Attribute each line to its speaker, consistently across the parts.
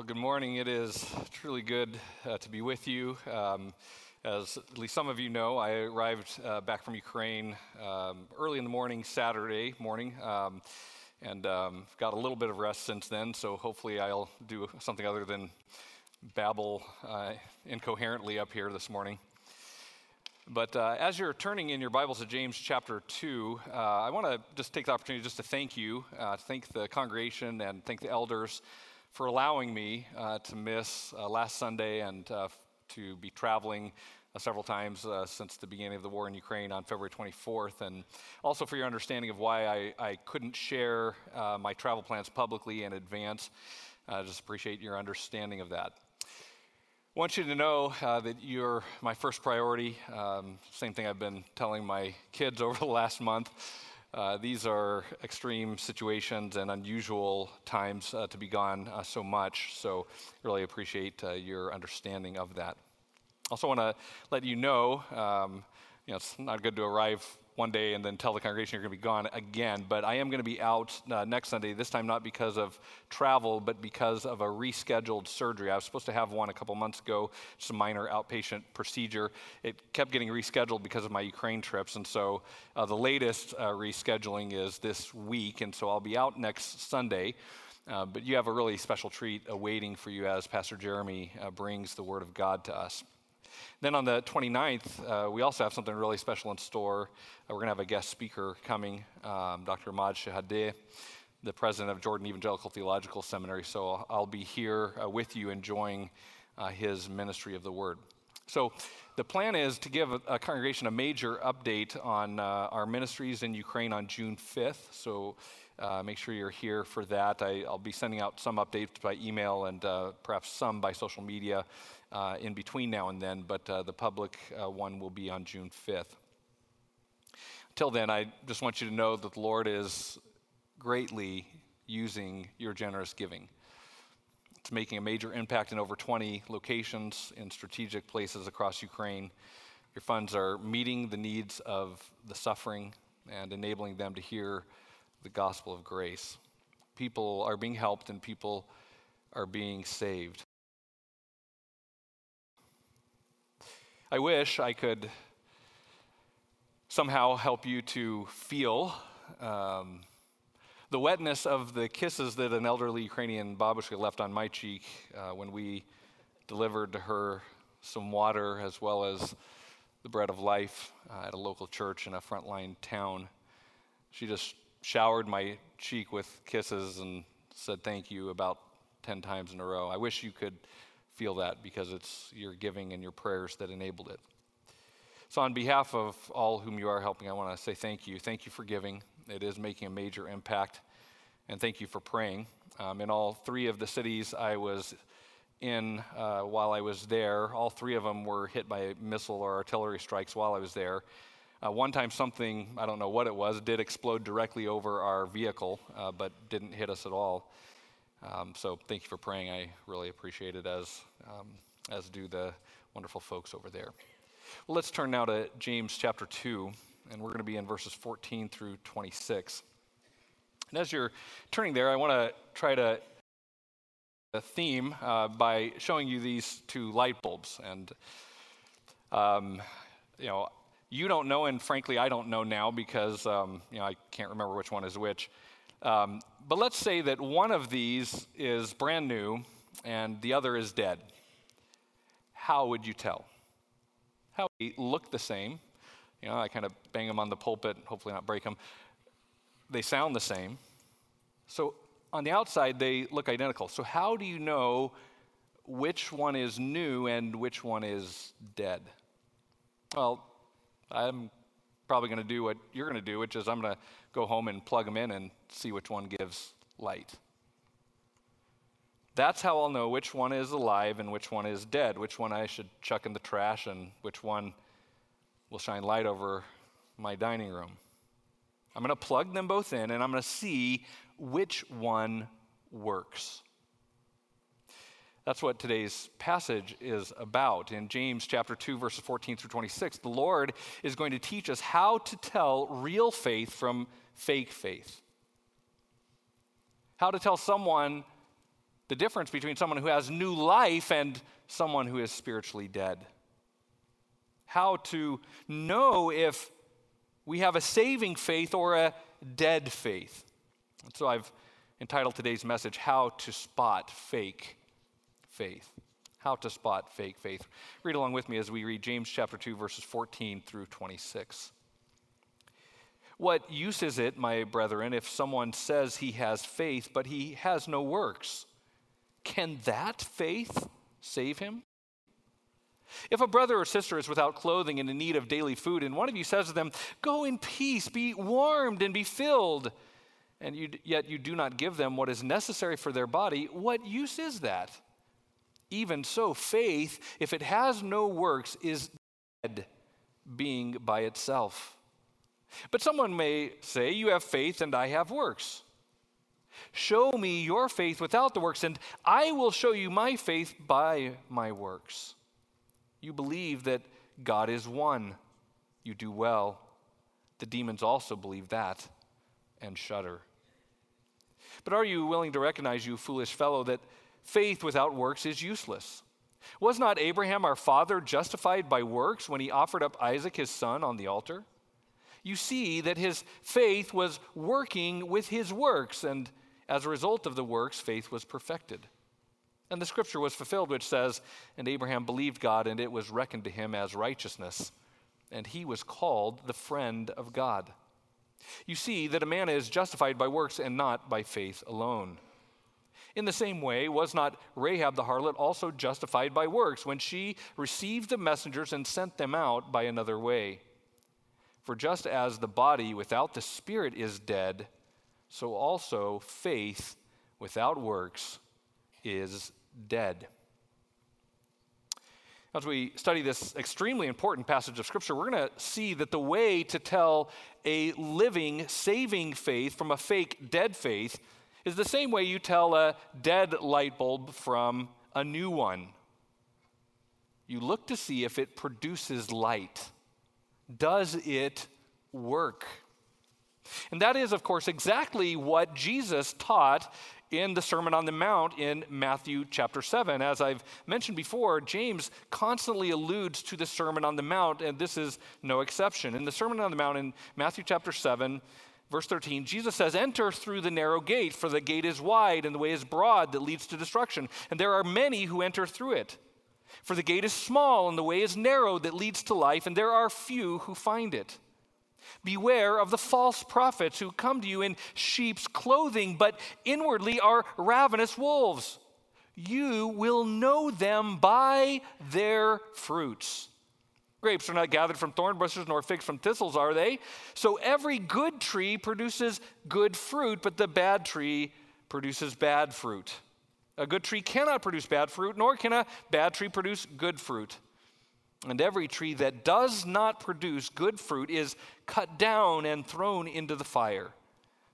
Speaker 1: Well, good morning. It is truly good uh, to be with you. Um, as at least some of you know, I arrived uh, back from Ukraine um, early in the morning, Saturday morning, um, and um, got a little bit of rest since then. So hopefully, I'll do something other than babble uh, incoherently up here this morning. But uh, as you're turning in your Bibles to James chapter 2, uh, I want to just take the opportunity just to thank you, uh, thank the congregation, and thank the elders for allowing me uh, to miss uh, last Sunday and uh, to be traveling uh, several times uh, since the beginning of the war in Ukraine on February 24th, and also for your understanding of why I, I couldn't share uh, my travel plans publicly in advance. I just appreciate your understanding of that. I want you to know that you're my first priority. Um, same thing I've been telling my kids over the last month. Uh, these are extreme situations and unusual times uh, to be gone uh, so much, so really appreciate uh, your understanding of that. Also, want to let you know, um, you know, it's not good to arrive one day and then tell the congregation you're going to be gone again. But I am going to be out uh, next Sunday, this time not because of travel, but because of a rescheduled surgery. I was supposed to have one a couple months ago, just a minor outpatient procedure. It kept getting rescheduled because of my Ukraine trips. And so uh, the latest uh, rescheduling is this week. And so I'll be out next Sunday. Uh, but you have a really special treat awaiting for you as Pastor Jeremy uh, brings the Word of God to us. Then on the 29th, uh, we also have something really special in store. Uh, we're going to have a guest speaker coming, um, Dr. Imad Shehadeh, the president of Jordan Evangelical Theological Seminary. So I'll be here uh, with you enjoying uh, his ministry of the word. So the plan is to give a, a congregation a major update on uh, our ministries in Ukraine on June 5th. So make sure you're here for that. I, will be sending out some updates by email and perhaps some by social media uh, in between now and then, but uh, the public uh, one will be on June 5th. Until then, I just want you to know that the Lord is greatly using your generous giving. It's making a major impact in over 20 locations in strategic places across Ukraine. Your funds are meeting the needs of the suffering and enabling them to hear the gospel of grace. People are being helped and people are being saved. I wish I could somehow help you to feel um, the wetness of the kisses that an elderly Ukrainian babushka left on my cheek uh, when we delivered to her some water as well as the bread of life uh, at a local church in a frontline town. She just showered my cheek with kisses and said thank you about 10 times in a row. I wish you could feel that because it's your giving and your prayers that enabled it. So, on behalf of all whom you are helping, I want to say thank you. Thank you for giving. It is making a major impact. And thank you for praying. Um, in all three of the cities I was in uh, while I was there, all three of them were hit by missile or artillery strikes while I was there. Uh, one time, something, I don't know what it was, did explode directly over our vehicle, uh, but didn't hit us at all. Um, so thank you for praying. I really appreciate it, as, um, as do the wonderful folks over there. Well, let's turn now to James chapter 2, and we're going to be in verses 14 through 26. And as you're turning there, I want to try to a theme uh, by showing you these two light bulbs. And, um, you know, you don't know, and frankly, I don't know now because, um, you know, I can't remember which one is which. Um, but let's say that one of these is brand new and the other is dead. How would you tell? How they look the same. You know, I kind of bang them on the pulpit, hopefully not break them. They sound the same. So on the outside, they look identical. So how do you know which one is new and which one is dead? Well, I'm probably going to do what you're going to do, which is I'm going to go home and plug them in and see which one gives light. That's how I'll know which one is alive and which one is dead, which one I should chuck in the trash and which one will shine light over my dining room. I'm going to plug them both in and I'm going to see which one works. That's what today's passage is about. In James chapter 2 verses 14 through 26, the Lord is going to teach us how to tell real faith from fake faith. How to tell someone the difference between someone who has new life and someone who is spiritually dead. How to know if we have a saving faith or a dead faith. And so I've entitled today's message, How to Spot Fake Faith. How to Spot Fake Faith. Read along with me as we read James chapter 2, verses 14 through 26. What use is it, my brethren, if someone says he has faith, but he has no works? Can that faith save him? If a brother or sister is without clothing and in need of daily food, and one of you says to them, Go in peace, be warmed and be filled, and you, yet you do not give them what is necessary for their body, what use is that? Even so, faith, if it has no works, is dead, being by itself. But someone may say, You have faith and I have works. Show me your faith without the works, and I will show you my faith by my works. You believe that God is one. You do well. The demons also believe that and shudder. But are you willing to recognize, you foolish fellow, that faith without works is useless? Was not Abraham our father justified by works when he offered up Isaac his son on the altar? you see that his faith was working with his works, and as a result of the works, faith was perfected. And the scripture was fulfilled, which says, And Abraham believed God, and it was reckoned to him as righteousness, and he was called the friend of God. You see that a man is justified by works and not by faith alone. In the same way, was not Rahab the harlot also justified by works when she received the messengers and sent them out by another way? For just as the body without the spirit is dead, so also faith without works is dead. As we study this extremely important passage of Scripture, we're going to see that the way to tell a living, saving faith from a fake, dead faith is the same way you tell a dead light bulb from a new one. You look to see if it produces light. Does it work? And that is, of course, exactly what Jesus taught in the Sermon on the Mount in Matthew chapter 7. As I've mentioned before, James constantly alludes to the Sermon on the Mount, and this is no exception. In the Sermon on the Mount in Matthew chapter 7, verse 13, Jesus says, Enter through the narrow gate, for the gate is wide and the way is broad that leads to destruction, and there are many who enter through it. For the gate is small and the way is narrow that leads to life, and there are few who find it. Beware of the false prophets who come to you in sheep's clothing, but inwardly are ravenous wolves. You will know them by their fruits. Grapes are not gathered from thorn bushes, nor figs from thistles, are they? So every good tree produces good fruit, but the bad tree produces bad fruit. A good tree cannot produce bad fruit, nor can a bad tree produce good fruit. And every tree that does not produce good fruit is cut down and thrown into the fire.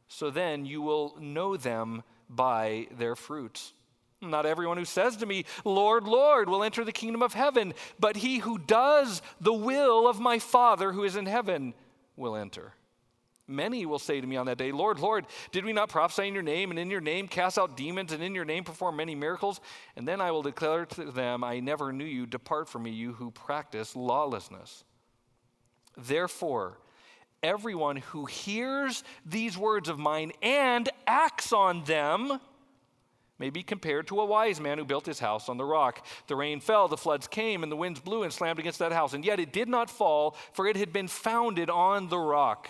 Speaker 1: So then you will know them by their fruits. Not everyone who says to me, Lord, Lord, will enter the kingdom of heaven, but he who does the will of my Father who is in heaven will enter. Many will say to me on that day, Lord, Lord, did we not prophesy in your name, and in your name cast out demons, and in your name perform many miracles? And then I will declare to them, I never knew you. Depart from me, you who practice lawlessness. Therefore, everyone who hears these words of mine and acts on them may be compared to a wise man who built his house on the rock. The rain fell, the floods came, and the winds blew and slammed against that house. And yet it did not fall, for it had been founded on the rock.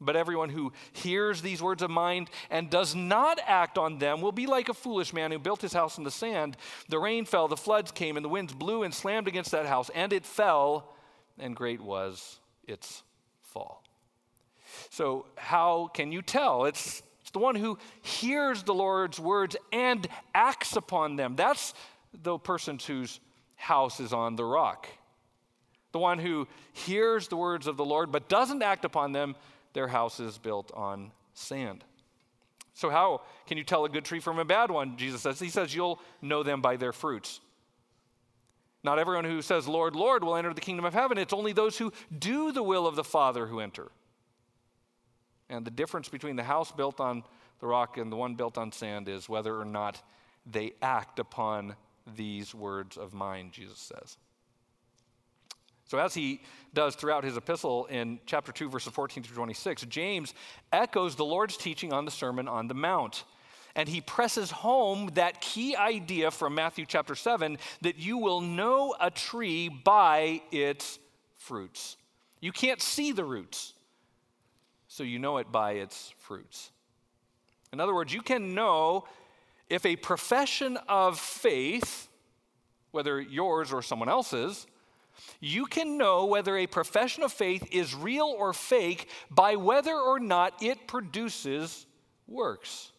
Speaker 1: But everyone who hears these words of mine and does not act on them will be like a foolish man who built his house in the sand. The rain fell, the floods came, and the winds blew and slammed against that house, and it fell, and great was its fall. So, how can you tell? It's, the one who hears the Lord's words and acts upon them. That's the person whose house is on the rock. The one who hears the words of the Lord but doesn't act upon them their house is built on sand. So, how can you tell a good tree from a bad one? Jesus says. He says, You'll know them by their fruits. Not everyone who says, Lord, Lord, will enter the kingdom of heaven. It's only those who do the will of the Father who enter. And the difference between the house built on the rock and the one built on sand is whether or not they act upon these words of mine, Jesus says. So, as he does throughout his epistle in chapter 2, verses 14 through 26, James echoes the Lord's teaching on the Sermon on the Mount. And he presses home that key idea from Matthew chapter 7 that you will know a tree by its fruits. You can't see the roots, so you know it by its fruits. In other words, you can know if a profession of faith, whether yours or someone else's, you can know whether a profession of faith is real or fake by whether or not it produces works.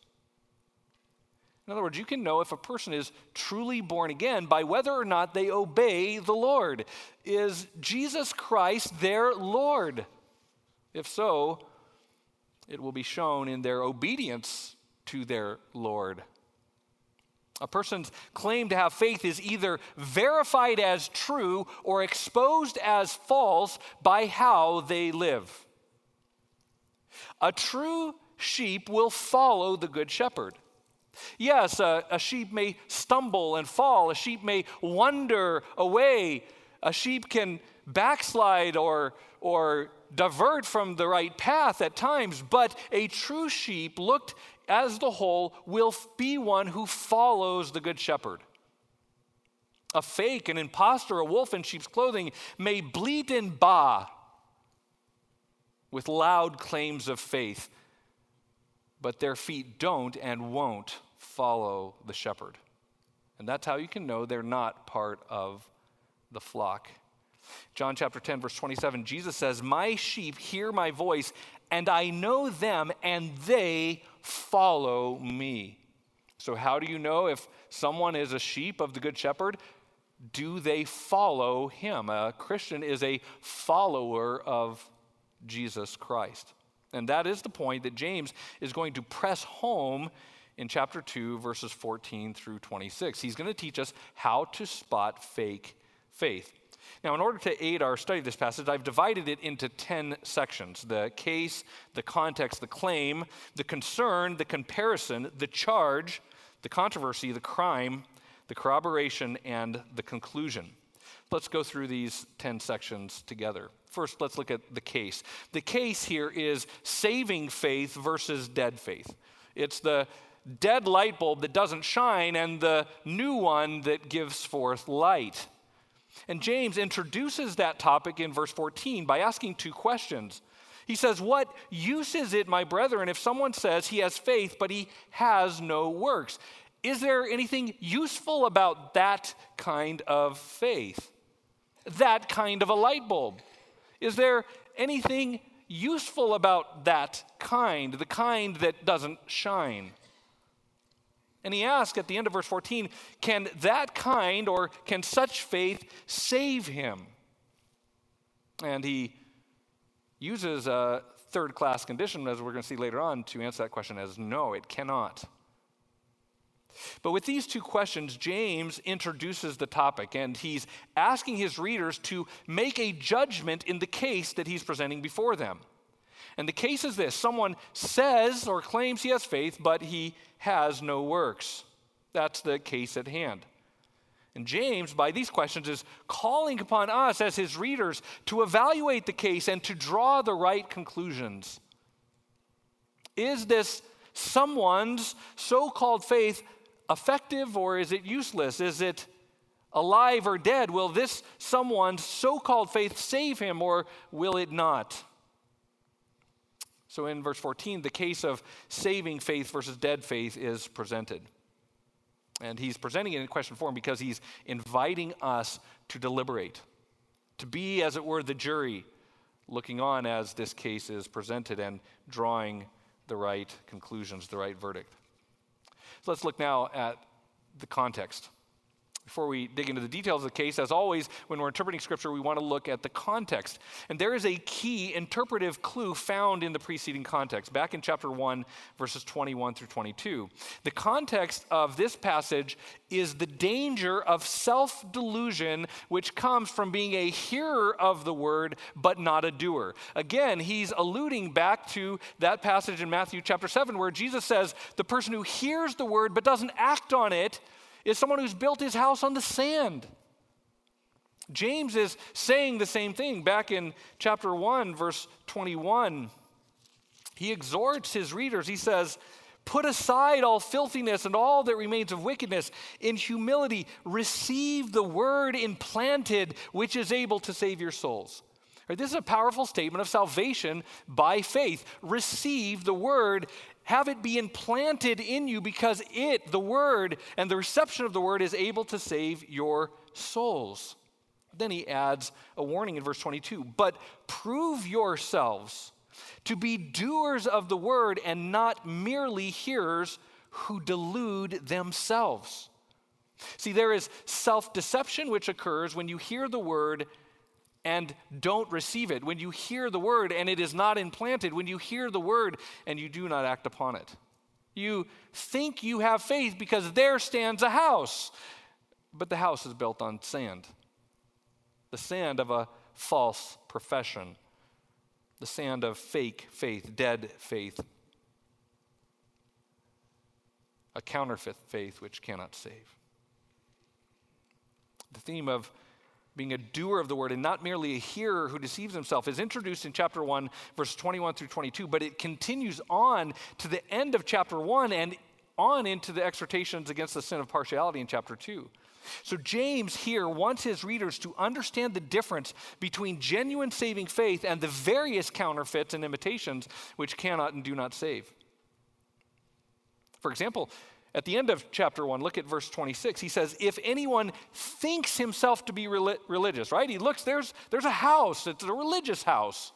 Speaker 1: In other words, you can know if a person is truly born again by whether or not they obey the Lord. Is Jesus Christ their Lord? If so, it will be shown in their obedience to their Lord. A person's claim to have faith is either verified as true or exposed as false by how they live. A true sheep will follow the good shepherd. Yes, a, a, sheep may stumble and fall, a sheep may wander away, a sheep can backslide or, or divert from the right path at times, but a true sheep, looked as the whole, will be one who follows the Good Shepherd. A fake, an impostor, a wolf in sheep's clothing may bleat and baa with loud claims of faith, but their feet don't and won't follow the shepherd. And that's how you can know they're not part of the flock. John chapter 10, verse 27, Jesus says, My sheep hear my voice, and I know them, and they follow me. So, how do you know if someone is a sheep of the Good Shepherd? Do they follow him? A Christian is a follower of Jesus Christ. And that is the point that James is going to press home in chapter 2, verses 14 through 26. He's going to teach us how to spot fake faith. Now, in order to aid our study of this passage, I've divided it into 10 sections the case, the context, the claim, the concern, the comparison, the charge, the controversy, the crime, the corroboration, and the conclusion. Let's go through these 10 sections together. First, let's look at the case. The case here is saving faith versus dead faith. It's the dead light bulb that doesn't shine and the new one that gives forth light. And James introduces that topic in verse 14 by asking two questions. He says, What use is it, my brethren, if someone says he has faith but he has no works? Is there anything useful about that kind of faith? That kind of a light bulb? Is there anything useful about that kind, the kind that doesn't shine? And he asks at the end of verse 14, can that kind or can such faith save him? And he uses a third class condition, as we're going to see later on, to answer that question as no, it cannot. But with these two questions, James introduces the topic and he's asking his readers to make a judgment in the case that he's presenting before them. And the case is this someone says or claims he has faith, but he has no works. That's the case at hand. And James, by these questions, is calling upon us as his readers to evaluate the case and to draw the right conclusions. Is this someone's so called faith effective or is it useless? Is it alive or dead? Will this someone's so called faith save him or will it not? So in verse 14, the case of saving faith versus dead faith is presented. And he's presenting it in question form because he's inviting us to deliberate, to be, as it were, the jury, looking on as this case is presented and drawing the right conclusions, the right verdict. So let's look now at the context. Before we dig into the details of the case, as always, when we're interpreting scripture, we want to look at the context. And there is a key interpretive clue found in the preceding context, back in chapter 1, verses 21 through 22. The context of this passage is the danger of self delusion, which comes from being a hearer of the word, but not a doer. Again, he's alluding back to that passage in Matthew chapter 7, where Jesus says, The person who hears the word but doesn't act on it, is someone who's built his house on the sand. James is saying the same thing back in chapter 1, verse 21. He exhorts his readers. He says, Put aside all filthiness and all that remains of wickedness. In humility, receive the word implanted, which is able to save your souls. Right, this is a powerful statement of salvation by faith. Receive the word have it be implanted in you because it, the word, and the reception of the word is able to save your souls. Then he adds a warning in verse 22 But prove yourselves to be doers of the word and not merely hearers who delude themselves. See, there is self deception which occurs when you hear the word and don't receive it, when you hear the word and it is not implanted, when you hear the word and you do not act upon it. You think you have faith because there stands a house, but the house is built on sand. The sand of a false profession, the sand of fake faith, dead faith, a counterfeit faith which cannot save. The theme of being a doer of the word and not merely a hearer who deceives himself, is introduced in chapter 1, verse 21 through 22, but it continues on to the end of chapter 1 and on into the exhortations against the sin of partiality in chapter 2. So, James here wants his readers to understand the difference between genuine saving faith and the various counterfeits and imitations which cannot and do not save. For example, at the end of chapter 1, look at verse 26. He says, If anyone thinks himself to be religious, right? He looks, there's, there's a house, it's a religious house,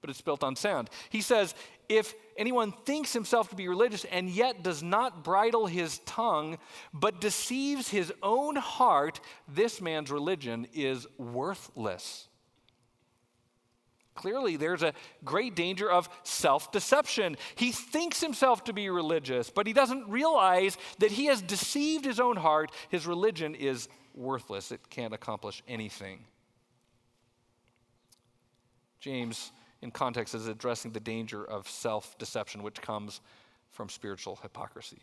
Speaker 1: but it's built on sand. He says, If anyone thinks himself to be religious and yet does not bridle his tongue, but deceives his own heart, this man's religion is worthless. Clearly, there's a great danger of self deception. He thinks himself to be religious, but he doesn't realize that he has deceived his own heart. His religion is worthless, it can't accomplish anything. James, in context, is addressing the danger of self deception, which comes from spiritual hypocrisy.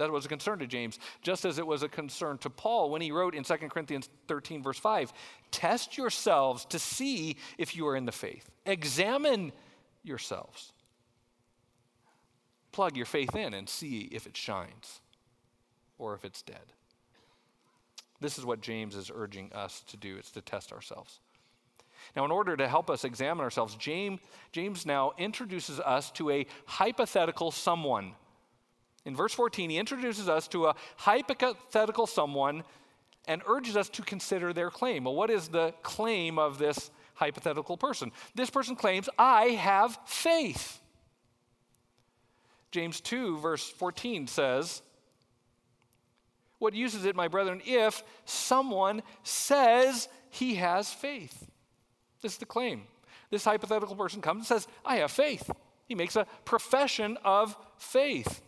Speaker 1: That was a concern to James, just as it was a concern to Paul when he wrote in 2 Corinthians 13, verse 5 Test yourselves to see if you are in the faith. Examine yourselves. Plug your faith in and see if it shines or if it's dead. This is what James is urging us to do, it's to test ourselves. Now, in order to help us examine ourselves, James, James now introduces us to a hypothetical someone in verse 14, he introduces us to a hypothetical someone and urges us to consider their claim. Well, what is the claim of this hypothetical person? This person claims, I have faith. James 2, verse 14 says, What use is it, my brethren, if someone says he has faith? This is the claim. This hypothetical person comes and says, I have faith. He makes a profession of faith.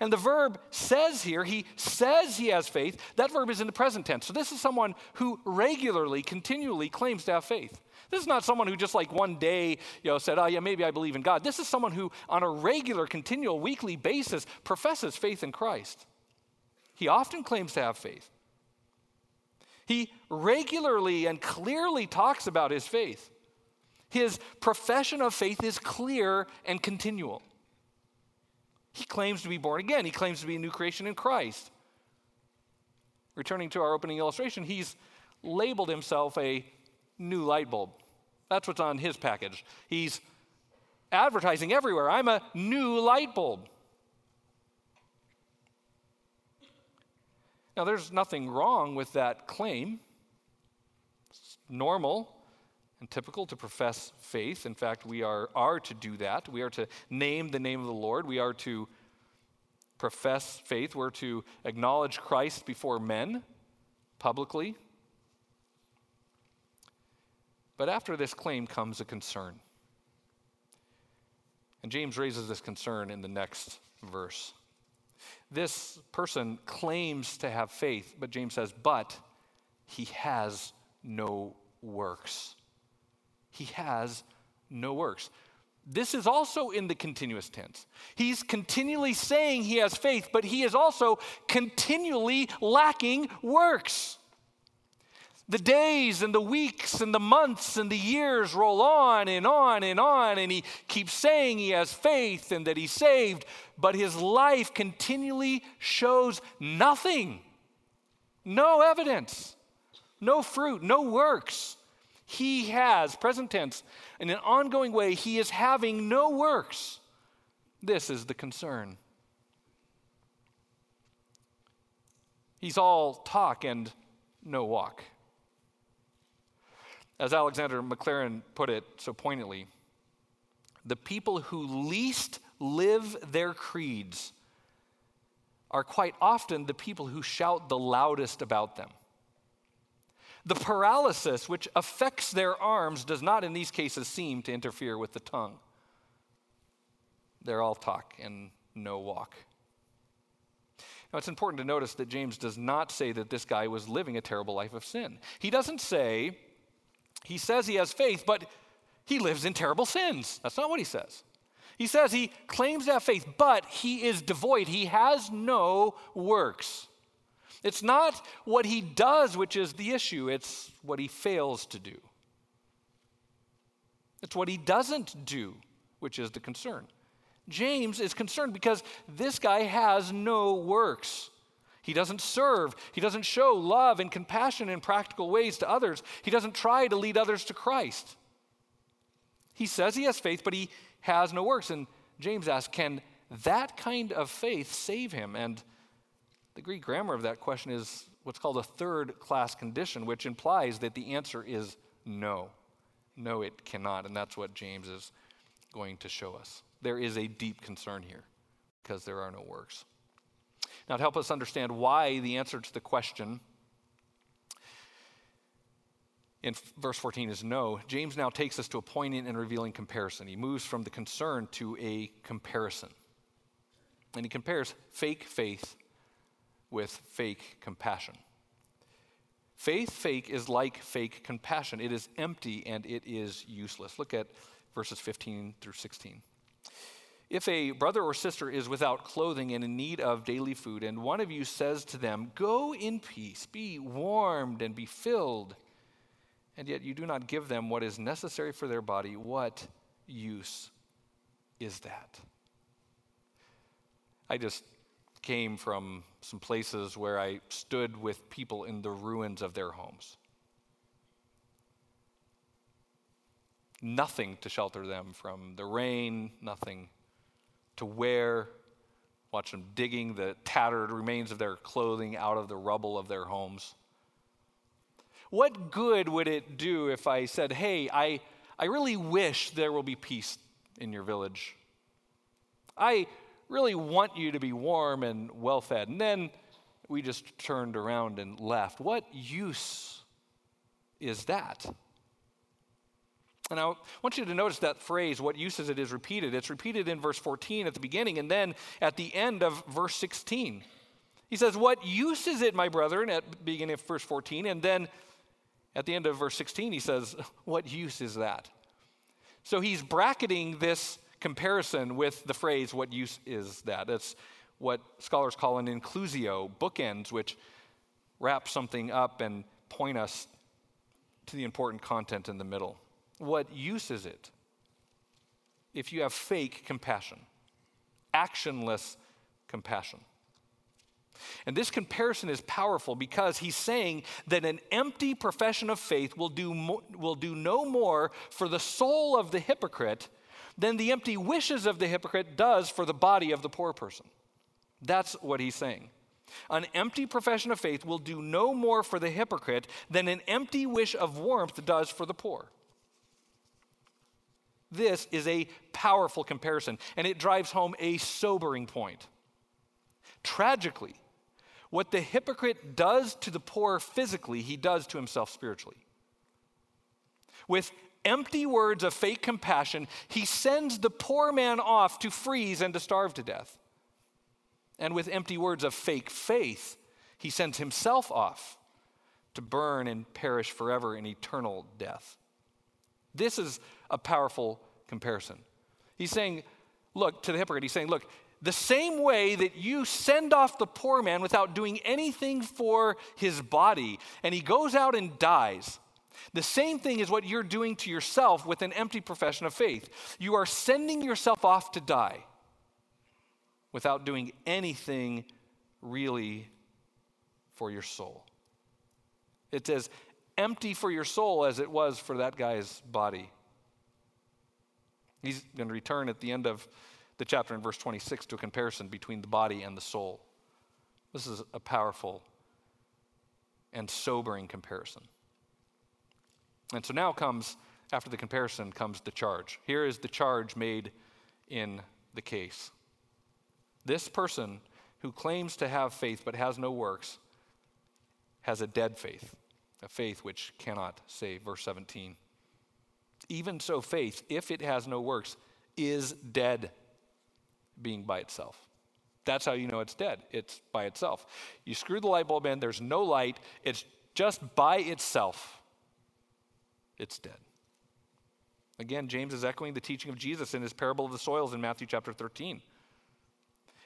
Speaker 1: And the verb says here, he says he has faith. That verb is in the present tense. So this is someone who regularly, continually claims to have faith. This is not someone who just like one day, you know, said, "Oh yeah, maybe I believe in God." This is someone who on a regular, continual, weekly basis professes faith in Christ. He often claims to have faith. He regularly and clearly talks about his faith. His profession of faith is clear and continual. He claims to be born again, he claims to be a new creation in Christ. Returning to our opening illustration, he's labeled himself a new light bulb. That's what's on his package. He's advertising everywhere I'm a new light bulb. Now, there's nothing wrong with that claim. It's normal and typical to profess faith. In fact, we are, are to do that. We are to name the name of the Lord. We are to profess faith. We're to acknowledge Christ before men publicly. But after this claim comes a concern. And James raises this concern in the next verse. This person claims to have faith, but James says, but he has no works. He has no works. This is also in the continuous tense. He's continually saying he has faith, but he is also continually lacking works. The days and the weeks and the months and the years roll on and on and on, and he keeps saying he has faith and that he's saved, but his life continually shows nothing. No evidence, no fruit, no works. He has, present tense, in an ongoing way, he is having no works. This is the concern. He's all talk and no walk. As Alexander Maclaren put it so poignantly, the people who least live their creeds are quite often the people who shout the loudest about them. The paralysis which affects their arms does not, in these cases, seem to interfere with the tongue. They're all talk and no walk. Now, it's important to notice that James does not say that this guy was living a terrible life of sin. He doesn't say, he says he has faith, but he lives in terrible sins. That's not what he says. He says he claims to have faith, but he is devoid. He has no works. It's not what he does which is the issue, it's what he fails to do. It's what he doesn't do which is the concern. James is concerned because this guy has no works. He doesn't serve. He doesn't show love and compassion in practical ways to others. He doesn't try to lead others to Christ. He says he has faith, but he has no works. And James asks, can that kind of faith save him? And the Greek grammar of that question is what's called a third class condition, which implies that the answer is no. No, it cannot. And that's what James is going to show us. There is a deep concern here because there are no works. Now, to help us understand why the answer to the question in verse 14 is no, James now takes us to a poignant and revealing comparison. He moves from the concern to a comparison. And he compares fake faith with fake compassion. Faith fake is like fake compassion. It is empty and it is useless. Look at verses 15 through 16. If a brother or sister is without clothing and in need of daily food, and one of you says to them, Go in peace, be warmed and be filled, and yet you do not give them what is necessary for their body, what use is that? I just came from some places where I stood with people in the ruins of their homes. Nothing to shelter them from the rain, nothing to wear, watch them digging the tattered remains of their clothing out of the rubble of their homes. What good would it do if I said, Hey, I, I really wish there will be peace in your village? I really want you to be warm and well fed. And then we just turned around and left. What use is that? And I want you to notice that phrase, what use is it, is repeated. It's repeated in verse 14 at the beginning and then at the end of verse 16. He says, What use is it, my brethren, at the beginning of verse 14? And then at the end of verse 16, he says, What use is that? So he's bracketing this comparison with the phrase, What use is that? That's what scholars call an inclusio, bookends, which wrap something up and point us to the important content in the middle. What use is it if you have fake compassion, actionless compassion? And this comparison is powerful because he's saying that an empty profession of faith will do, mo- will do no more for the soul of the hypocrite than the empty wishes of the hypocrite does for the body of the poor person. That's what he's saying. An empty profession of faith will do no more for the hypocrite than an empty wish of warmth does for the poor. This is a powerful comparison, and it drives home a sobering point. Tragically, what the hypocrite does to the poor physically, he does to himself spiritually. With empty words of fake compassion, he sends the poor man off to freeze and to starve to death. And with empty words of fake faith, he sends himself off to burn and perish forever in eternal death. This is a powerful comparison. He's saying, look, to the hypocrite, he's saying, look, the same way that you send off the poor man without doing anything for his body, and he goes out and dies, the same thing is what you're doing to yourself with an empty profession of faith. You are sending yourself off to die without doing anything really for your soul. It's as empty for your soul as it was for that guy's body. He's going to return at the end of the chapter in verse 26 to a comparison between the body and the soul. This is a powerful and sobering comparison. And so now comes, after the comparison, comes the charge. Here is the charge made in the case. This person who claims to have faith but has no works has a dead faith, a faith which cannot save. Verse 17. Even so, faith, if it has no works, is dead, being by itself. That's how you know it's dead. It's by itself. You screw the light bulb in, there's no light, it's just by itself. It's dead. Again, James is echoing the teaching of Jesus in his parable of the soils in Matthew chapter 13.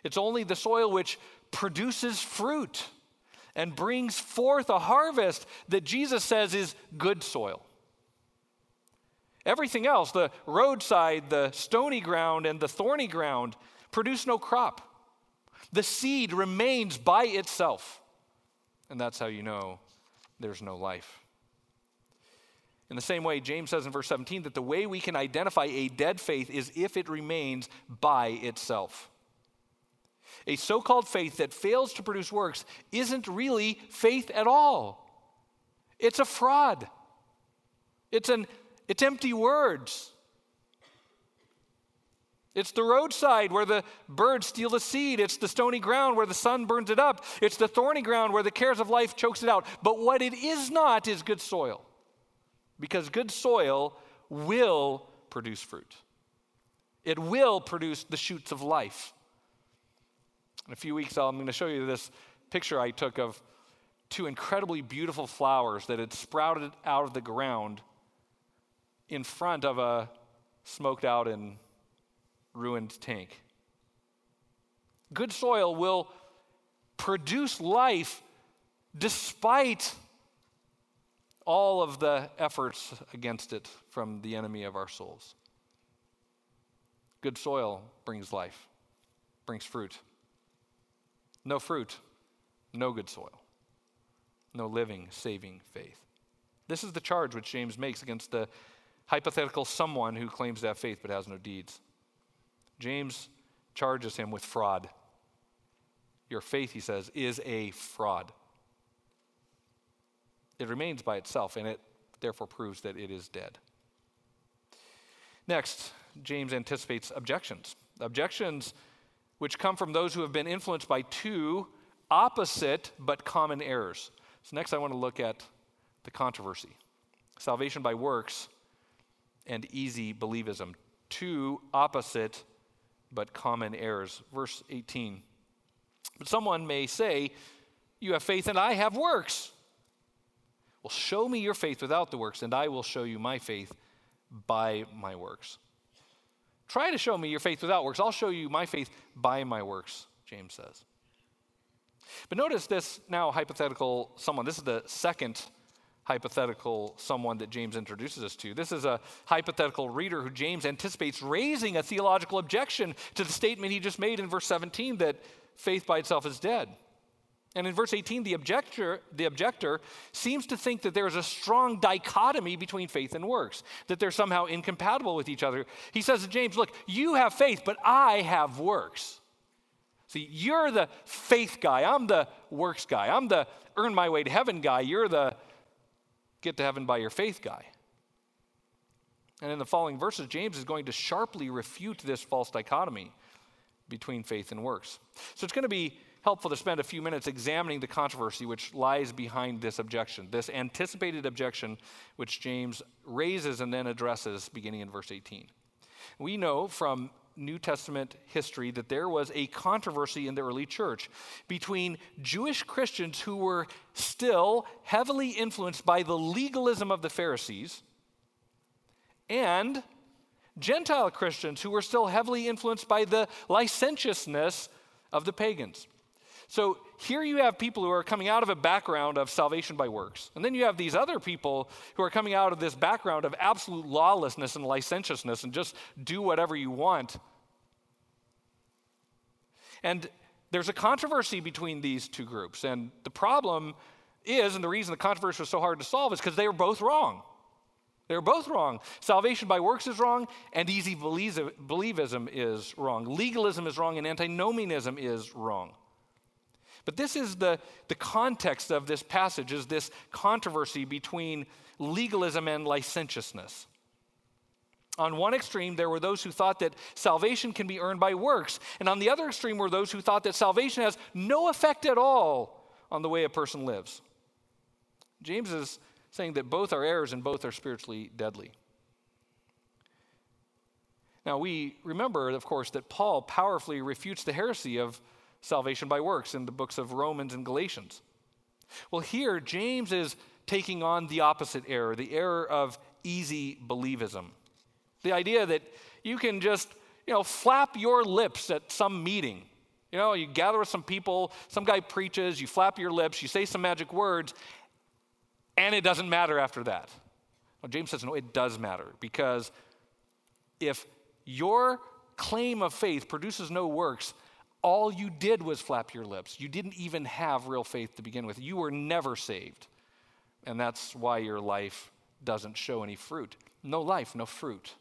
Speaker 1: It's only the soil which produces fruit and brings forth a harvest that Jesus says is good soil. Everything else, the roadside, the stony ground, and the thorny ground, produce no crop. The seed remains by itself. And that's how you know there's no life. In the same way, James says in verse 17 that the way we can identify a dead faith is if it remains by itself. A so called faith that fails to produce works isn't really faith at all. It's a fraud. It's, an, it's empty words. It's the roadside where the birds steal the seed. It's the stony ground where the sun burns it up. It's the thorny ground where the cares of life chokes it out. But what it is not is good soil. Because good soil will produce fruit. It will produce the shoots of life. In a few weeks, I'm going to show you this picture I took of two incredibly beautiful flowers that had sprouted out of the ground in front of a smoked out and ruined tank. Good soil will produce life despite all of the efforts against it from the enemy of our souls. Good soil brings life, brings fruit. No fruit, no good soil, no living, saving faith. This is the charge which James makes against the hypothetical someone who claims to have faith but has no deeds. James charges him with fraud. Your faith, he says, is a fraud. It remains by itself, and it therefore proves that it is dead. Next, James anticipates objections. Objections which come from those who have been influenced by two opposite but common errors. So, next, I want to look at the controversy salvation by works and easy believism. Two opposite but common errors. Verse 18. But someone may say, You have faith and I have works. Well, show me your faith without the works, and I will show you my faith by my works. Try to show me your faith without works. I'll show you my faith by my works, James says. But notice this now hypothetical someone. This is the second hypothetical someone that James introduces us to. This is a hypothetical reader who James anticipates raising a theological objection to the statement he just made in verse 17 that faith by itself is dead. And in verse 18, the objector, the objector seems to think that there is a strong dichotomy between faith and works, that they're somehow incompatible with each other. He says to James, Look, you have faith, but I have works. See, you're the faith guy. I'm the works guy. I'm the earn my way to heaven guy. You're the get to heaven by your faith guy. And in the following verses, James is going to sharply refute this false dichotomy between faith and works. So it's going to be helpful to spend a few minutes examining the controversy which lies behind this objection, this anticipated objection which James raises and then addresses beginning in verse 18. We know from New Testament history that there was a controversy in the early church between Jewish Christians who were still heavily influenced by the legalism of the Pharisees and Gentile Christians who were still heavily influenced by the licentiousness of the pagans. So here you have people who are coming out of a background of salvation by works. And then you have these other people who are coming out of this background of absolute lawlessness and licentiousness and just do whatever you want. And there's a controversy between these two groups. And the problem is, and the reason the controversy was so hard to solve is because they were both wrong. They were both wrong. Salvation by works is wrong, and easy believism is wrong. Legalism is wrong, and antinomianism is wrong. But this is the, the context of this passage, is this controversy between legalism and licentiousness. On one extreme, there were those who thought that salvation can be earned by works. And on the other extreme were those who thought that salvation has no effect at all on the way a person lives. James is saying that both are errors and both are spiritually deadly. Now, we remember, of course, that Paul powerfully refutes the heresy of salvation by works in the books of Romans and Galatians. Well, here, James is taking on the opposite error, the error of easy believism. The idea that you can just, you know, flap your lips at some meeting. You know, you gather with some people, some guy preaches, you flap your lips, you say some magic words, and it doesn't matter after that. Well, James says, no, it does matter because if your claim of faith produces no works, all you did was flap your lips. You didn't even have real faith to begin with. You were never saved. And that's why your life doesn't show any fruit. No life, no fruit.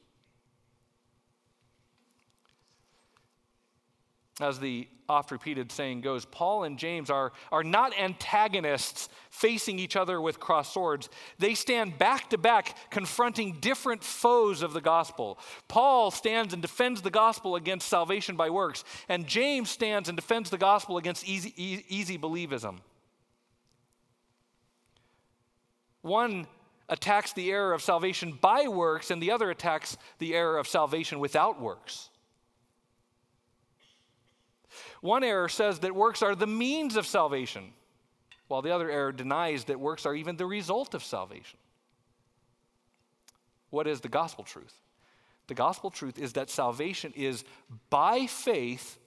Speaker 1: As the oft repeated saying goes, Paul and James are, are not antagonists facing each other with crossed swords. They stand back to back, confronting different foes of the gospel. Paul stands and defends the gospel against salvation by works, and James stands and defends the gospel against easy, easy believism. One attacks the error of salvation by works, and the other attacks the error of salvation without works. One error says that works are the means of salvation, while the other error denies that works are even the result of salvation. What is the gospel truth? The gospel truth is that salvation is by faith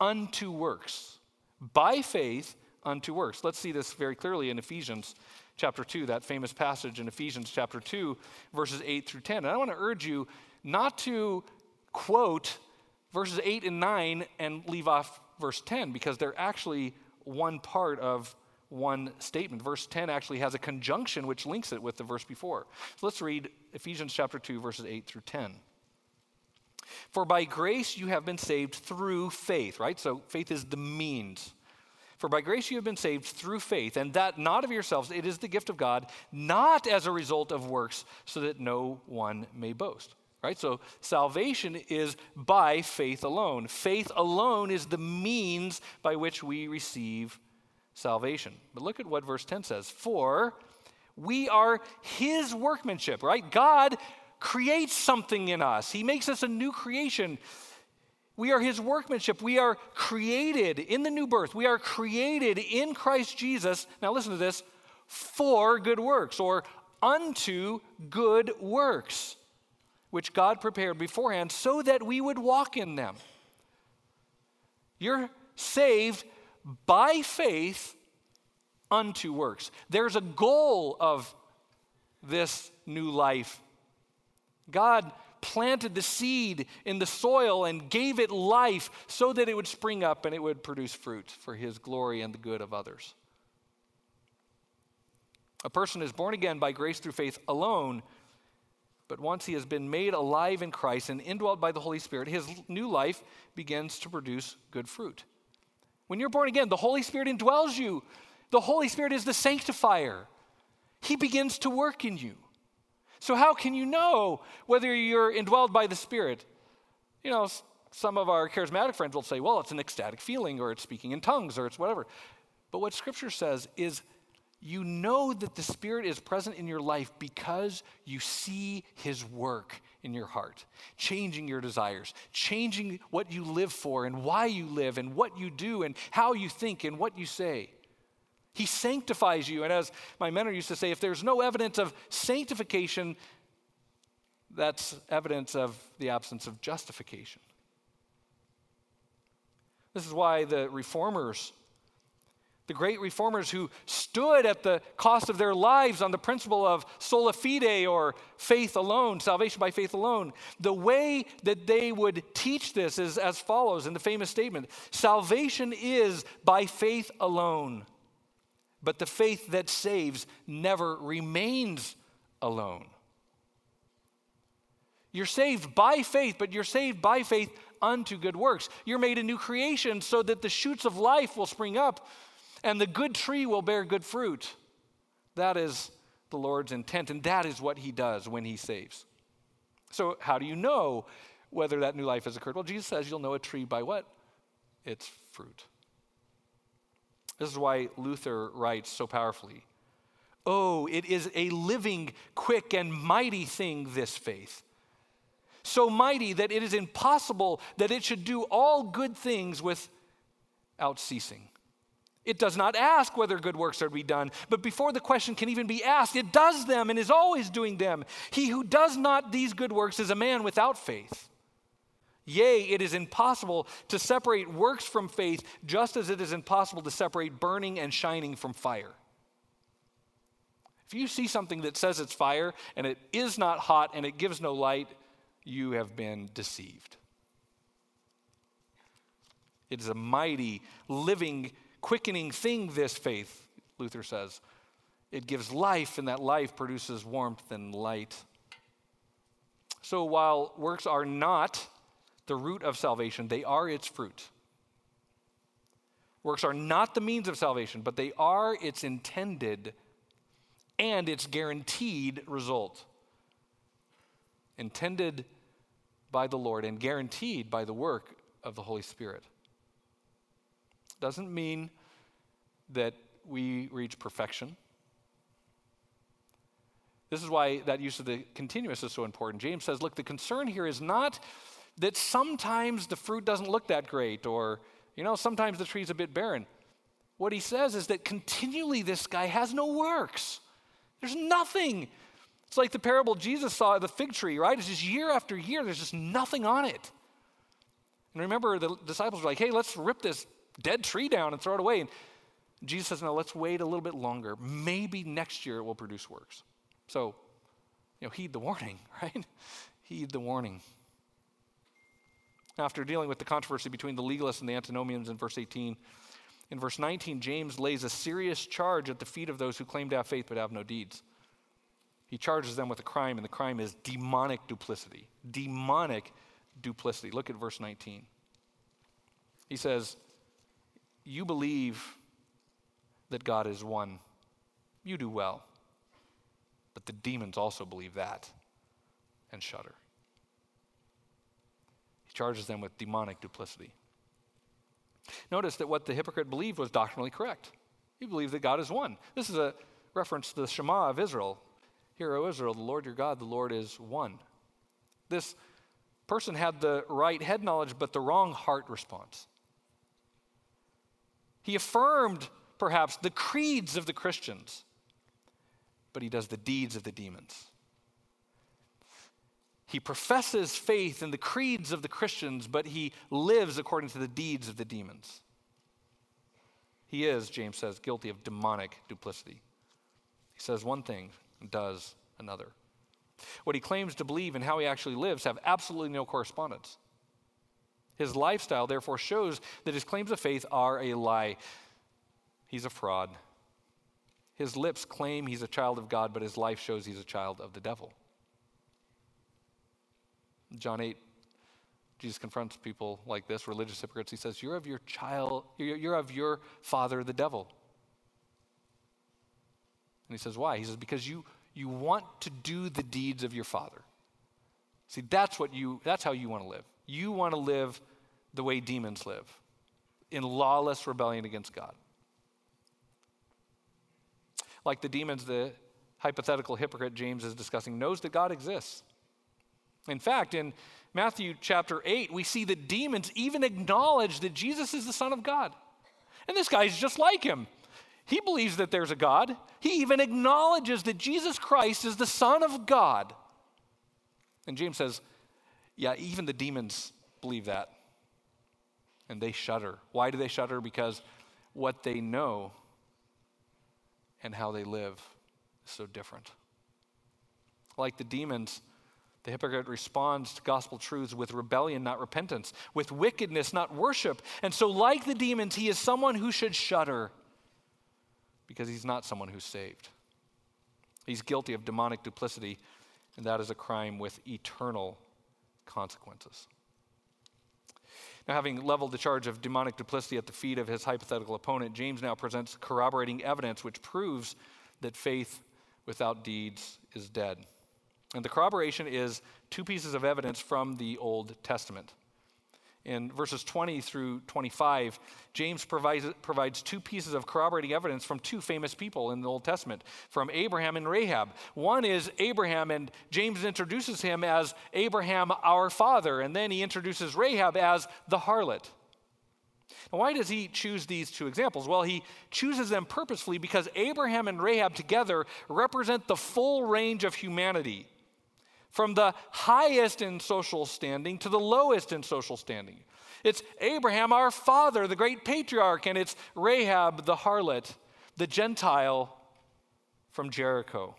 Speaker 1: unto works. By faith unto works. Let's see this very clearly in Ephesians chapter 2, that famous passage in Ephesians chapter 2, verses 8 through 10. And I want to urge you not to quote verses 8 and 9 and leave off verse 10 because they're actually one part of one statement. Verse 10 actually has a conjunction which links it with the verse before. So let's read Ephesians chapter 2, verses 8 through 10. For by grace you have been saved through faith, right? So faith is the means. For by grace you have been saved through faith, and that not of yourselves, it is the gift of God, not as a result of works, so that no one may boast right? So salvation is by faith alone. Faith alone is the means by which we receive salvation. But look at what verse 10 says For we are his workmanship, right? God creates something in us, he makes us a new creation. We are his workmanship. We are created in the new birth. We are created in Christ Jesus. Now, listen to this for good works or unto good works which God prepared beforehand so that we would walk in them. You're saved by faith unto works. There's a goal of this new life. God planted the seed in the soil and gave it life so that it would spring up and it would produce fruit for his glory and the good of others. A person is born again by grace through faith alone but once he has been made alive in Christ and indwelled by the Holy Spirit, his new life begins to produce good fruit. When you're born again, the Holy Spirit indwells you. The Holy Spirit is the sanctifier. He begins to work in you. So, how can you know whether you're indwelled by the Spirit? You know, some of our charismatic friends will say, well, it's an ecstatic feeling, or it's speaking in tongues, or it's whatever. But what Scripture says is you know that the Spirit is present in your life because you see His work in your heart, changing your desires, changing what you live for and why you live and what you do and how you think and what you say. He sanctifies you. And as my mentor used to say, if there's no evidence of sanctification, that's evidence of the absence of justification. This is why the reformers the great reformers who stood at the cost of their lives on the principle of sola fide or faith alone, salvation by faith alone. The way that they would teach this is as follows in the famous statement Salvation is by faith alone, but the faith that saves never remains alone. You're saved by faith, but you're saved by faith unto good works. You're made a new creation so that the shoots of life will spring up and the good tree will bear good fruit. That is the Lord's intent, and that is what He does when He saves. So, how do you know whether that new life has occurred? Well, Jesus says you'll know a tree by what? Its fruit. This is why Luther writes so powerfully Oh, it is a living, quick, and mighty thing, this faith. So mighty that it is impossible that it should do all good things without ceasing. It does not ask whether good works are to be done, but before the question can even be asked, it does them and is always doing them. He who does not these good works is a man without faith. Yea, it is impossible to separate works from faith, just as it is impossible to separate burning and shining from fire. If you see something that says it's fire and it is not hot and it gives no light, you have been deceived. It is a mighty, living, quickening thing, this faith, Luther says. It gives life, and that life produces warmth and light. So while works are not the root of salvation, they are its fruit. Works are not the means of salvation, but they are its intended and its guaranteed result. Intended by the Lord and guaranteed by the work of the Holy Spirit. Doesn't mean that we reach perfection. This is why that use of the continuous is so important. James says, look, the concern here is not that sometimes the fruit doesn't look that great or, you know, sometimes the tree's a bit barren. What he says is that continually this guy has no works. There's nothing. It's like the parable Jesus saw the fig tree, right? It's just year after year, there's just nothing on it. And remember, the disciples were like, hey, let's rip this dead tree down and throw it away. And Jesus says, no, let's wait a little bit longer. Maybe next year it will produce works. So, you know, heed the warning, right? heed the warning. After dealing with the controversy between the legalists and the antinomians in verse 18, in verse 19, James lays a serious charge at the feet of those who claim to have faith but have no deeds. He charges them with a crime, and the crime is demonic duplicity. Demonic duplicity. Look at verse 19. He says, You believe that God is one. You do well. But the demons also believe that and shudder. He charges them with demonic duplicity. Notice that what the hypocrite believed was doctrinally correct. He believed that God is one. This is a reference to the Shema of Israel. Hear, O Israel, the Lord your God, the Lord is one. This person had the right head knowledge, but the wrong heart response. He affirmed perhaps, the creeds of the Christians, but he does the deeds of the demons. He professes faith in the creeds of the Christians, but he lives according to the deeds of the demons. He is, James says, guilty of demonic duplicity. He says one thing and does another. What he claims to believe and how he actually lives have absolutely no correspondence. His lifestyle, therefore, shows that his claims of faith are a lie. He's a fraud. His lips claim he's a child of God, but his life shows he's a child of the devil. John 8, Jesus confronts people like this, religious hypocrites. He says, You're of your child, you're of your father, the devil. And he says, Why? He says, Because you, you want to do the deeds of your father. See, that's what you that's how you want to live. You want to live the way demons live in lawless rebellion against God. Like the demons, the hypothetical hypocrite James is discussing knows that God exists. In fact, in Matthew chapter 8, we see that demons even acknowledge that Jesus is the Son of God. And this guy's just like him. He believes that there's a God. He even acknowledges that Jesus Christ is the Son of God. And James says, Yeah, even the demons believe that. And they shudder. Why do they shudder? Because what they know and how they live is so different. Like the demons, the hypocrite responds to gospel truths with rebellion, not repentance, with wickedness, not worship. And so, like the demons, he is someone who should shudder because he's not someone who's saved. He's guilty of demonic duplicity, and that is a crime with eternal consequences. Now, having leveled the charge of demonic duplicity at the feet of his hypothetical opponent, James now presents corroborating evidence which proves that faith without deeds is dead. And the corroboration is two pieces of evidence from the Old Testament in verses 20 through 25, James provides, provides two pieces of corroborating evidence from two famous people in the Old Testament, from Abraham and Rahab. One is Abraham, and James introduces him as Abraham, our father, and then he introduces Rahab as the harlot. Now, why does he choose these two examples? Well, he chooses them purposefully because Abraham and Rahab together represent the full range of humanity from the highest in social standing to the lowest in social standing. It's Abraham, our father, the great patriarch, and it's Rahab, the harlot, the Gentile from Jericho.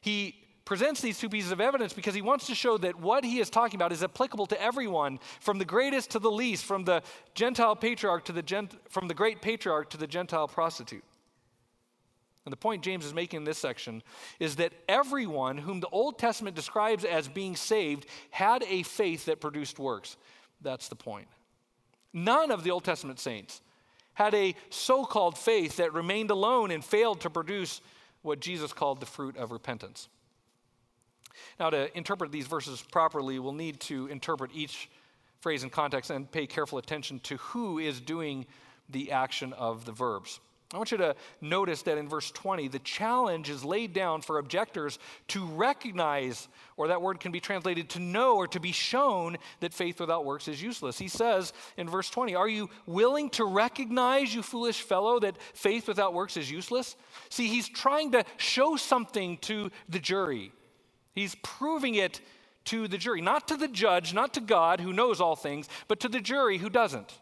Speaker 1: He presents these two pieces of evidence because he wants to show that what he is talking about is applicable to everyone, from the greatest to the least, from the Gentile patriarch to the gent- from the great patriarch to the Gentile prostitute. And the point James is making in this section is that everyone whom the Old Testament describes as being saved had a faith that produced works. That's the point. None of the Old Testament saints had a so called faith that remained alone and failed to produce what Jesus called the fruit of repentance. Now, to interpret these verses properly, we'll need to interpret each phrase in context and pay careful attention to who is doing the action of the verbs. I want you to notice that in verse 20, the challenge is laid down for objectors to recognize, or that word can be translated to know or to be shown that faith without works is useless. He says in verse 20, Are you willing to recognize, you foolish fellow, that faith without works is useless? See, he's trying to show something to the jury. He's proving it to the jury, not to the judge, not to God who knows all things, but to the jury who doesn't.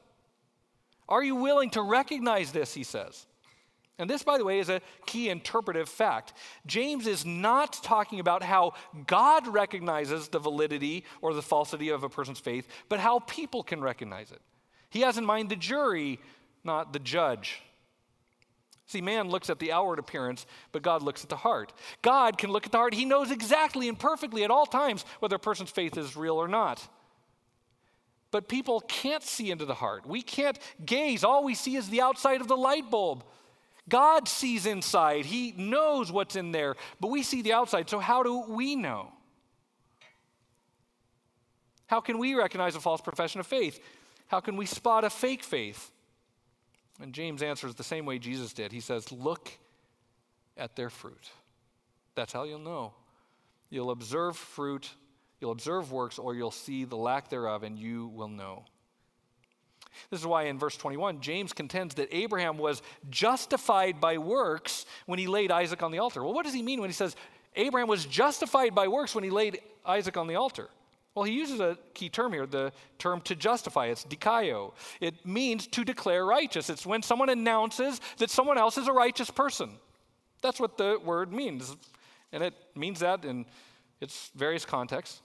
Speaker 1: Are you willing to recognize this? He says. And this, by the way, is a key interpretive fact. James is not talking about how God recognizes the validity or the falsity of a person's faith, but how people can recognize it. He has in mind the jury, not the judge. See, man looks at the outward appearance, but God looks at the heart. God can look at the heart. He knows exactly and perfectly at all times whether a person's faith is real or not. But people can't see into the heart. We can't gaze. All we see is the outside of the light bulb. God sees inside, He knows what's in there, but we see the outside. So, how do we know? How can we recognize a false profession of faith? How can we spot a fake faith? And James answers the same way Jesus did. He says, Look at their fruit. That's how you'll know. You'll observe fruit, you'll observe works, or you'll see the lack thereof, and you will know. This is why in verse 21, James contends that Abraham was justified by works when he laid Isaac on the altar. Well, what does he mean when he says Abraham was justified by works when he laid Isaac on the altar? Well, he uses a key term here, the term to justify. It's dikaio. It means to declare righteous. It's when someone announces that someone else is a righteous person. That's what the word means. And it means that in its various contexts.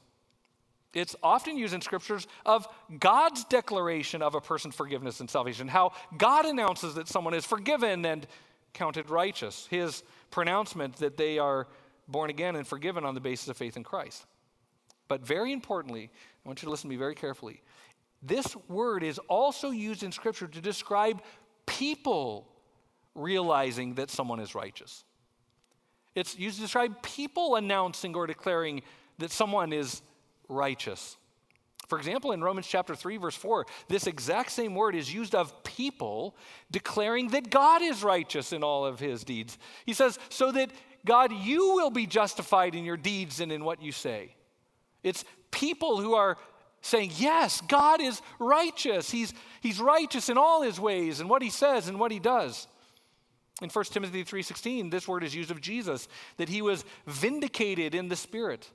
Speaker 1: It's often used in scriptures of God's declaration of a person's forgiveness and salvation, how God announces that someone is forgiven and counted righteous, his pronouncement that they are born again and forgiven on the basis of faith in Christ. But very importantly, I want you to listen to me very carefully. This word is also used in scripture to describe people realizing that someone is righteous. It's used to describe people announcing or declaring that someone is righteous. For example, in Romans chapter 3, verse 4, this exact same word is used of people declaring that God is righteous in all of his deeds. He says, so that God, you will be justified in your deeds and in what you say. It's people who are saying, yes, God is righteous. He's, he's righteous in all his ways and what he says and what he does. In 1 Timothy 3:16, this word is used of Jesus, that he was vindicated in the Spirit.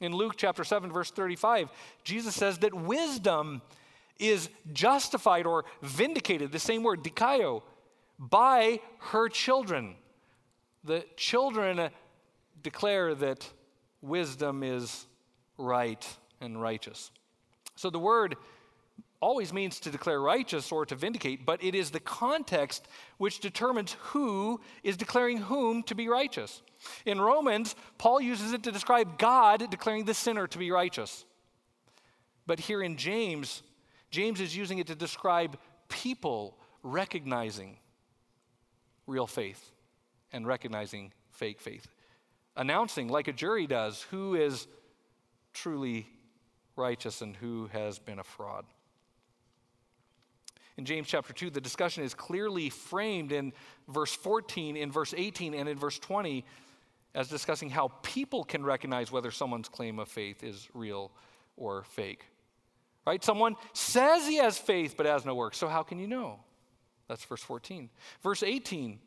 Speaker 1: In Luke chapter 7, verse 35, Jesus says that wisdom is justified or vindicated, the same word, dikaio, by her children. The children declare that wisdom is right and righteous. So the word always means to declare righteous or to vindicate, but it is the context which determines who is declaring whom to be righteous. In Romans, Paul uses it to describe God declaring the sinner to be righteous. But here in James, James is using it to describe people recognizing real faith and recognizing fake faith. Announcing, like a jury does, who is truly righteous and who has been a fraud. In James chapter 2, the discussion is clearly framed in verse 14, in verse 18, and in verse 20 as discussing how people can recognize whether someone's claim of faith is real or fake. Right? Someone says he has faith but has no works. So how can you know? That's verse 14. Verse 18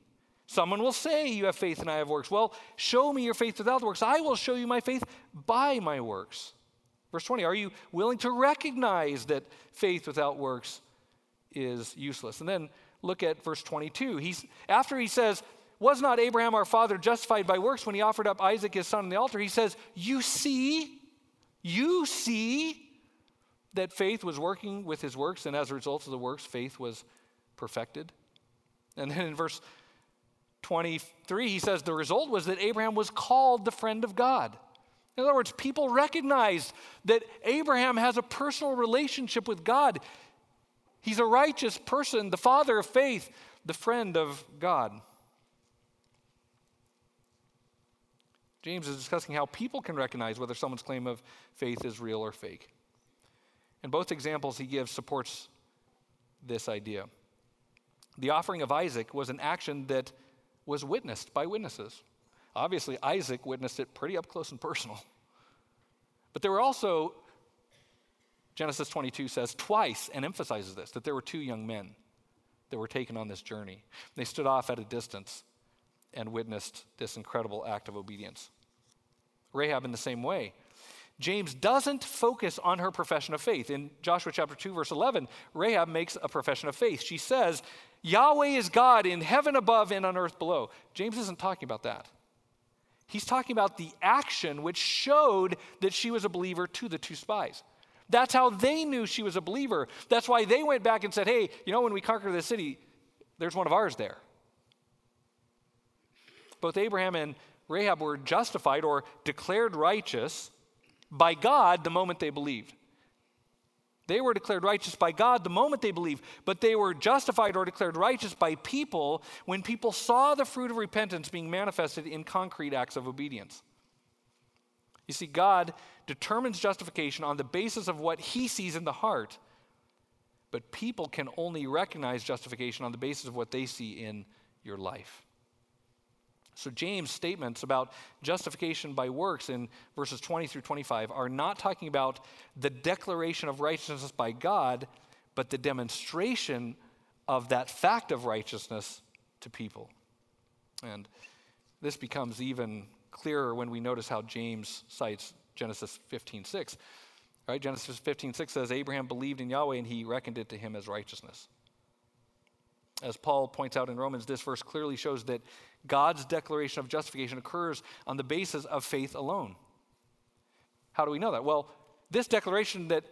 Speaker 1: Someone will say, You have faith and I have works. Well, show me your faith without works. I will show you my faith by my works. Verse 20 Are you willing to recognize that faith without works is useless? And then look at verse 22. He's, after he says, Was not Abraham our father justified by works when he offered up Isaac his son on the altar? He says, You see, you see that faith was working with his works, and as a result of the works, faith was perfected. And then in verse 23, he says, The result was that Abraham was called the friend of God. In other words, people recognized that Abraham has a personal relationship with God. He's a righteous person, the father of faith, the friend of God. James is discussing how people can recognize whether someone's claim of faith is real or fake. And both examples he gives supports this idea. The offering of Isaac was an action that was witnessed by witnesses. Obviously, Isaac witnessed it pretty up close and personal. But there were also, Genesis 22 says twice and emphasizes this, that there were two young men that were taken on this journey. They stood off at a distance and witnessed this incredible act of obedience. Rahab, in the same way. James doesn't focus on her profession of faith. In Joshua chapter 2, verse 11, Rahab makes a profession of faith. She says, Yahweh is God in heaven above and on earth below. James isn't talking about that. He's talking about the action which showed that she was a believer to the two spies. That's how they knew she was a believer. That's why they went back and said, hey, you know, when we conquer the city, there's one of ours there. Both Abraham and Rahab were justified or declared righteous by God the moment they believed. They were declared righteous by God the moment they believed, but they were justified or declared righteous by people when people saw the fruit of repentance being manifested in concrete acts of obedience. You see, God determines justification on the basis of what he sees in the heart, but people can only recognize justification on the basis of what they see in your life. So, James' statements about justification by works in verses 20 through 25 are not talking about the declaration of righteousness by God, but the demonstration of that fact of righteousness to people. And this becomes even clearer when we notice how James cites Genesis 15:6. Right? Genesis 15:6 says Abraham believed in Yahweh and he reckoned it to him as righteousness. As Paul points out in Romans, this verse clearly shows that God's declaration of justification occurs on the basis of faith alone. How do we know that? Well, this declaration that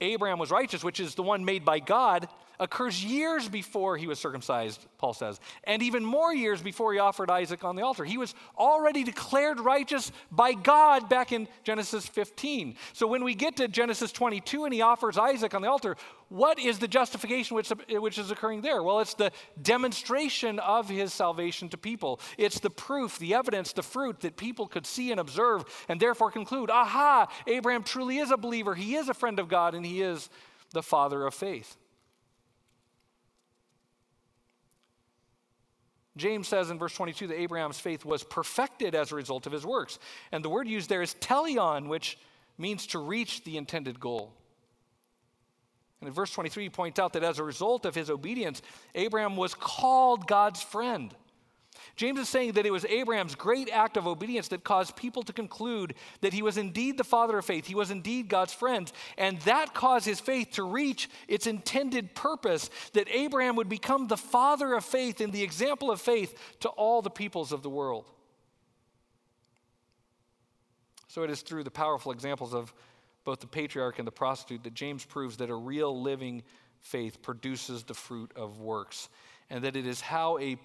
Speaker 1: Abraham was righteous, which is the one made by God, occurs years before he was circumcised, Paul says, and even more years before he offered Isaac on the altar. He was already declared righteous by God back in Genesis 15. So when we get to Genesis 22 and he offers Isaac on the altar, what is the justification which, which is occurring there? Well, it's the demonstration of his salvation to people. It's the proof, the evidence, the fruit that people could see and observe and therefore conclude aha, Abraham truly is a believer. He is a friend of God and he is the father of faith. James says in verse 22 that Abraham's faith was perfected as a result of his works. And the word used there is teleon, which means to reach the intended goal. And in verse 23, he points out that as a result of his obedience, Abraham was called God's friend. James is saying that it was Abraham's great act of obedience that caused people to conclude that he was indeed the father of faith. He was indeed God's friend. And that caused his faith to reach its intended purpose that Abraham would become the father of faith and the example of faith to all the peoples of the world. So it is through the powerful examples of both the patriarch and the prostitute that James proves that a real living faith produces the fruit of works and that it is how a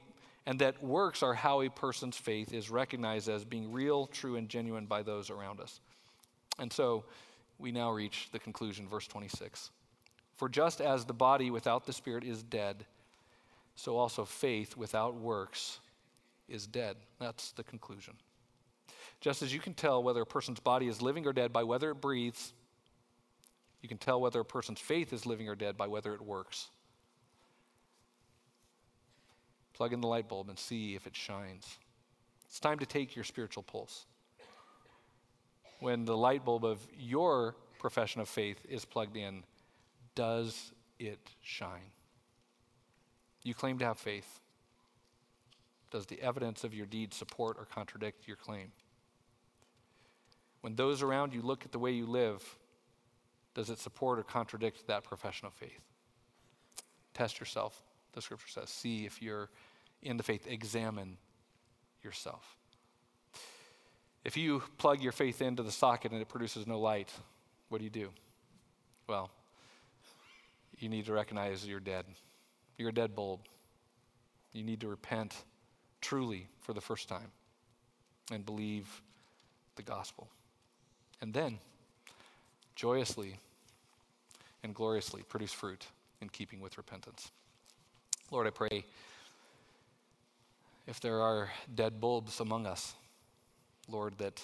Speaker 1: and that works are how a person's faith is recognized as being real, true, and genuine by those around us. And so we now reach the conclusion, verse 26. For just as the body without the spirit is dead, so also faith without works is dead. That's the conclusion. Just as you can tell whether a person's body is living or dead by whether it breathes, you can tell whether a person's faith is living or dead by whether it works. Plug in the light bulb and see if it shines. It's time to take your spiritual pulse. When the light bulb of your profession of faith is plugged in, does it shine? You claim to have faith. Does the evidence of your deeds support or contradict your claim? When those around you look at the way you live, does it support or contradict that profession of faith? Test yourself, the scripture says. See if you're in the faith, examine yourself. If you plug your faith into the socket and it produces no light, what do you do? Well, you need to recognize you're dead. You're a dead bulb. You need to repent truly for the first time and believe the gospel. And then, joyously and gloriously produce fruit in keeping with repentance. Lord, I pray if there are dead bulbs among us, Lord, that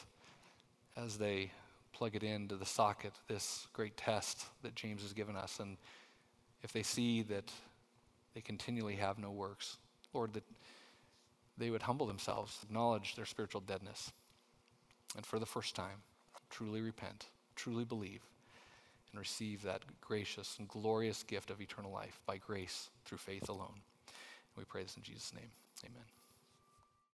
Speaker 1: as they plug it into the socket, this great test that James has given us, and if they see that they continually have no works, Lord, that they would humble themselves, acknowledge their spiritual deadness, and for the first time, truly repent, truly believe, and receive that gracious and glorious gift of eternal life by grace through faith alone. we pray this in Jesus' name. Amen.